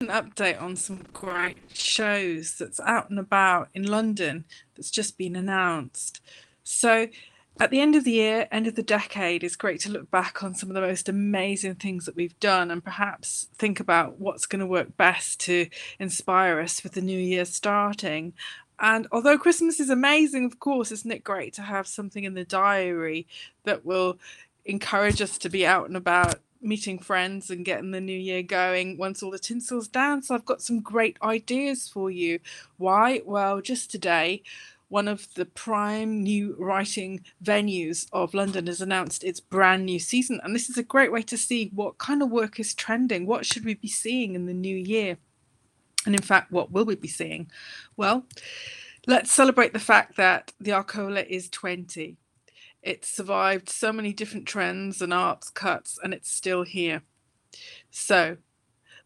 an update on some great shows that's out and about in London that's just been announced. So, at the end of the year, end of the decade, it's great to look back on some of the most amazing things that we've done and perhaps think about what's going to work best to inspire us with the new year starting. And although Christmas is amazing, of course, isn't it great to have something in the diary that will encourage us to be out and about meeting friends and getting the new year going once all the tinsel's down. So I've got some great ideas for you. Why? Well, just today, one of the prime new writing venues of London has announced its brand new season. And this is a great way to see what kind of work is trending. What should we be seeing in the new year? And in fact, what will we be seeing? Well, let's celebrate the fact that the Arcola is 20 it's survived so many different trends and arts cuts, and it's still here. So,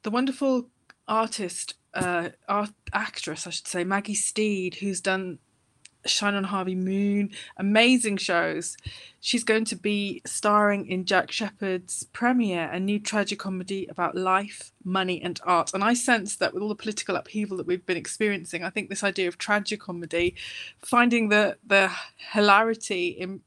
the wonderful artist, uh, art actress, I should say, Maggie Steed, who's done Shine on Harvey Moon, amazing shows. She's going to be starring in Jack Shepherd's premiere, a new tragicomedy about life, money, and art. And I sense that with all the political upheaval that we've been experiencing, I think this idea of tragicomedy, finding the the hilarity in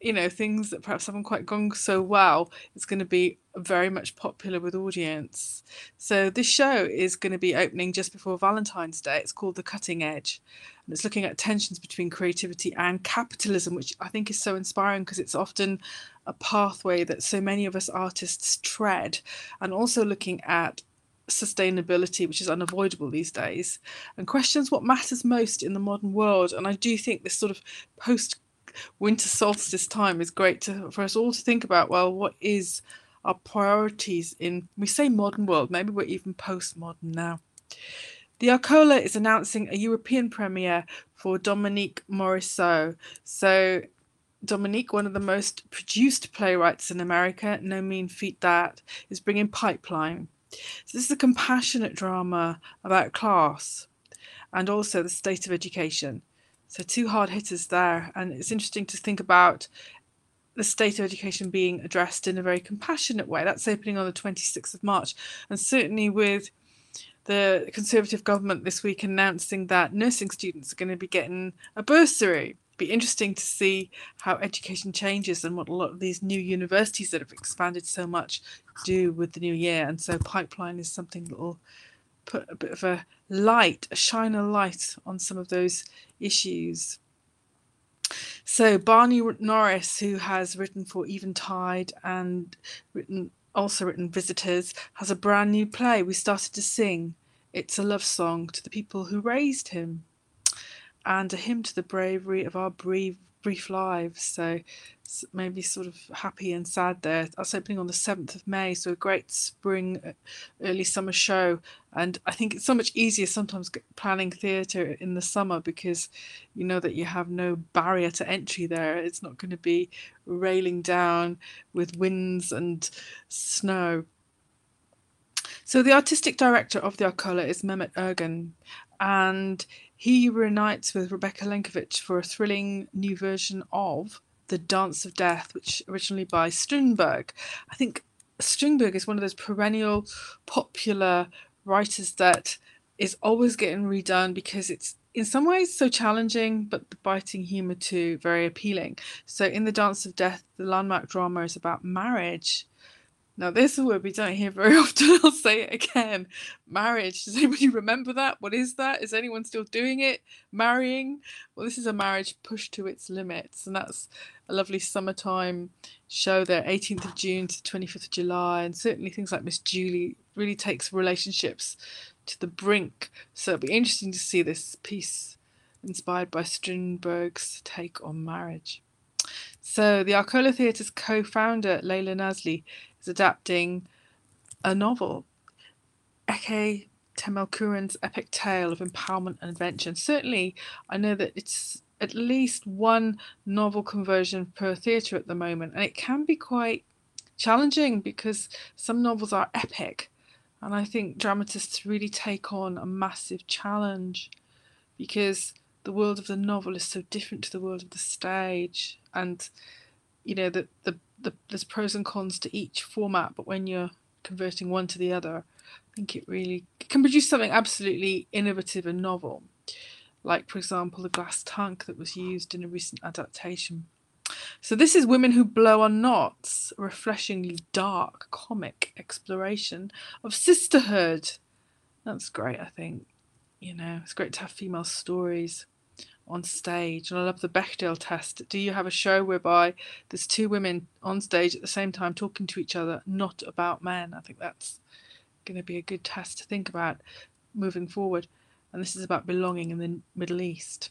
you know things that perhaps haven't quite gone so well it's going to be very much popular with audience so this show is going to be opening just before valentine's day it's called the cutting edge and it's looking at tensions between creativity and capitalism which i think is so inspiring because it's often a pathway that so many of us artists tread and also looking at sustainability, which is unavoidable these days, and questions what matters most in the modern world. And I do think this sort of post winter solstice time is great to, for us all to think about well, what is our priorities in, we say modern world, maybe we're even postmodern now. The Arcola is announcing a European premiere for Dominique Morisseau. So, Dominique, one of the most produced playwrights in America, no mean feat that, is bringing Pipeline. So, this is a compassionate drama about class and also the state of education. So two hard hitters there, and it's interesting to think about the state of education being addressed in a very compassionate way. That's opening on the 26th of March, and certainly with the Conservative government this week announcing that nursing students are going to be getting a bursary. Be interesting to see how education changes and what a lot of these new universities that have expanded so much do with the new year. And so, pipeline is something that will put a bit of a light, a shine a light on some of those issues. So Barney Norris, who has written for Eventide and written also written Visitors, has a brand new play. We started to sing. It's a love song to the people who raised him, and a hymn to the bravery of our brief brief lives. So maybe sort of happy and sad there. That's opening on the 7th of May, so a great spring, early summer show. And I think it's so much easier sometimes planning theatre in the summer because you know that you have no barrier to entry there. It's not going to be railing down with winds and snow. So the artistic director of the Arcola is Mehmet Ergen, and he reunites with Rebecca Lenkiewicz for a thrilling new version of the Dance of Death, which originally by Strindberg. I think Strindberg is one of those perennial popular writers that is always getting redone because it's in some ways so challenging, but the biting humour too very appealing. So in the Dance of Death, the landmark drama is about marriage now, this is word we don't hear very often. I'll say it again. Marriage. Does anybody remember that? What is that? Is anyone still doing it? Marrying? Well, this is a marriage pushed to its limits. And that's a lovely summertime show there, 18th of June to 25th of July. And certainly things like Miss Julie really takes relationships to the brink. So it'll be interesting to see this piece inspired by Strindberg's take on marriage. So the Arcola Theatre's co-founder, Leila Nazli, is adapting a novel, Eke Temelkuran's epic tale of empowerment and adventure. Certainly, I know that it's at least one novel conversion per theatre at the moment, and it can be quite challenging because some novels are epic, and I think dramatists really take on a massive challenge because the world of the novel is so different to the world of the stage, and you know that the, the there's pros and cons to each format, but when you're converting one to the other, I think it really can produce something absolutely innovative and novel, like, for example, the glass tank that was used in a recent adaptation. So, this is Women Who Blow on Knots, a refreshingly dark comic exploration of sisterhood. That's great, I think. You know, it's great to have female stories on stage. And I love the Bechdel test. Do you have a show whereby there's two women on stage at the same time talking to each other, not about men? I think that's going to be a good test to think about moving forward. And this is about belonging in the Middle East.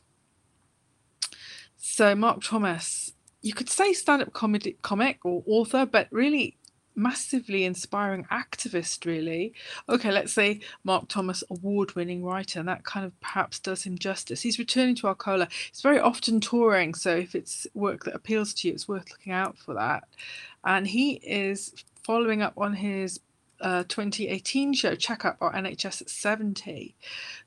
So, Mark Thomas, you could say stand up comic or author, but really massively inspiring activist, really. Okay, let's say Mark Thomas, award winning writer, and that kind of perhaps does him justice. He's returning to Arcola. He's very often touring, so if it's work that appeals to you, it's worth looking out for that. And he is following up on his uh, 2018 show, Check-up Our NHS at 70.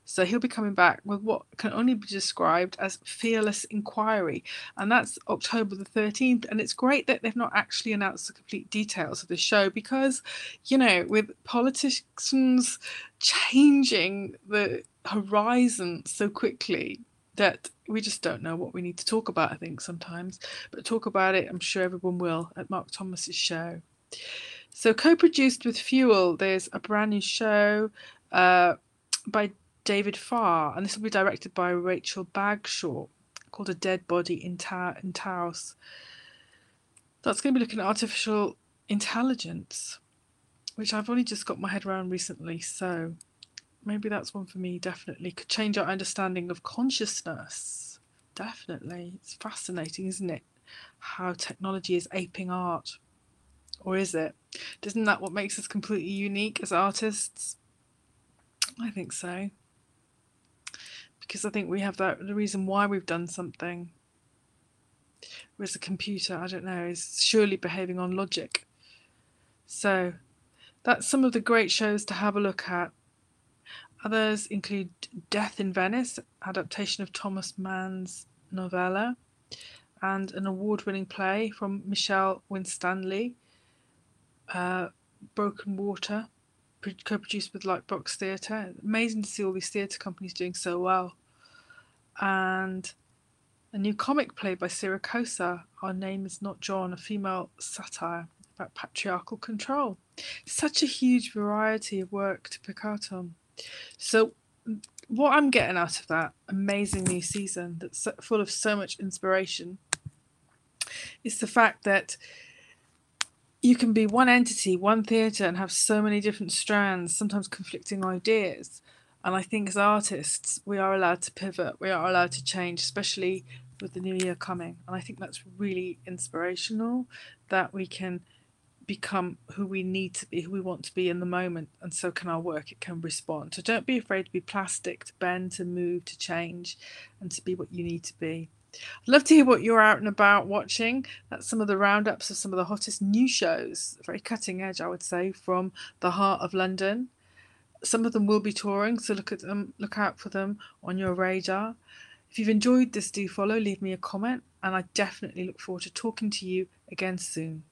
So he'll be coming back with what can only be described as Fearless Inquiry. And that's October the 13th. And it's great that they've not actually announced the complete details of the show because, you know, with politicians changing the horizon so quickly, that we just don't know what we need to talk about, I think, sometimes. But talk about it, I'm sure everyone will, at Mark Thomas's show. So, co produced with Fuel, there's a brand new show uh, by David Farr, and this will be directed by Rachel Bagshaw called A Dead Body in, Ta- in Taos. That's going to be looking at artificial intelligence, which I've only just got my head around recently. So, maybe that's one for me, definitely. Could change our understanding of consciousness. Definitely. It's fascinating, isn't it? How technology is aping art. Or is it? Isn't that what makes us completely unique as artists? I think so. Because I think we have that the reason why we've done something. Whereas a computer, I don't know, is surely behaving on logic. So that's some of the great shows to have a look at. Others include Death in Venice, adaptation of Thomas Mann's novella, and an award winning play from Michelle Winstanley uh, Broken Water, co-produced with Lightbox Theatre. Amazing to see all these theatre companies doing so well. And a new comic play by Siracosa, Our Name is Not John, a female satire about patriarchal control. Such a huge variety of work to pick out on. So, what I'm getting out of that amazing new season that's full of so much inspiration is the fact that you can be one entity, one theatre, and have so many different strands, sometimes conflicting ideas. And I think as artists, we are allowed to pivot, we are allowed to change, especially with the new year coming. And I think that's really inspirational that we can become who we need to be, who we want to be in the moment. And so can our work, it can respond. So don't be afraid to be plastic, to bend, to move, to change, and to be what you need to be. I'd love to hear what you're out and about watching. That's some of the roundups of some of the hottest new shows, very cutting edge, I would say, from the heart of London. Some of them will be touring, so look at them, look out for them on your radar. If you've enjoyed this, do follow, leave me a comment, and I definitely look forward to talking to you again soon.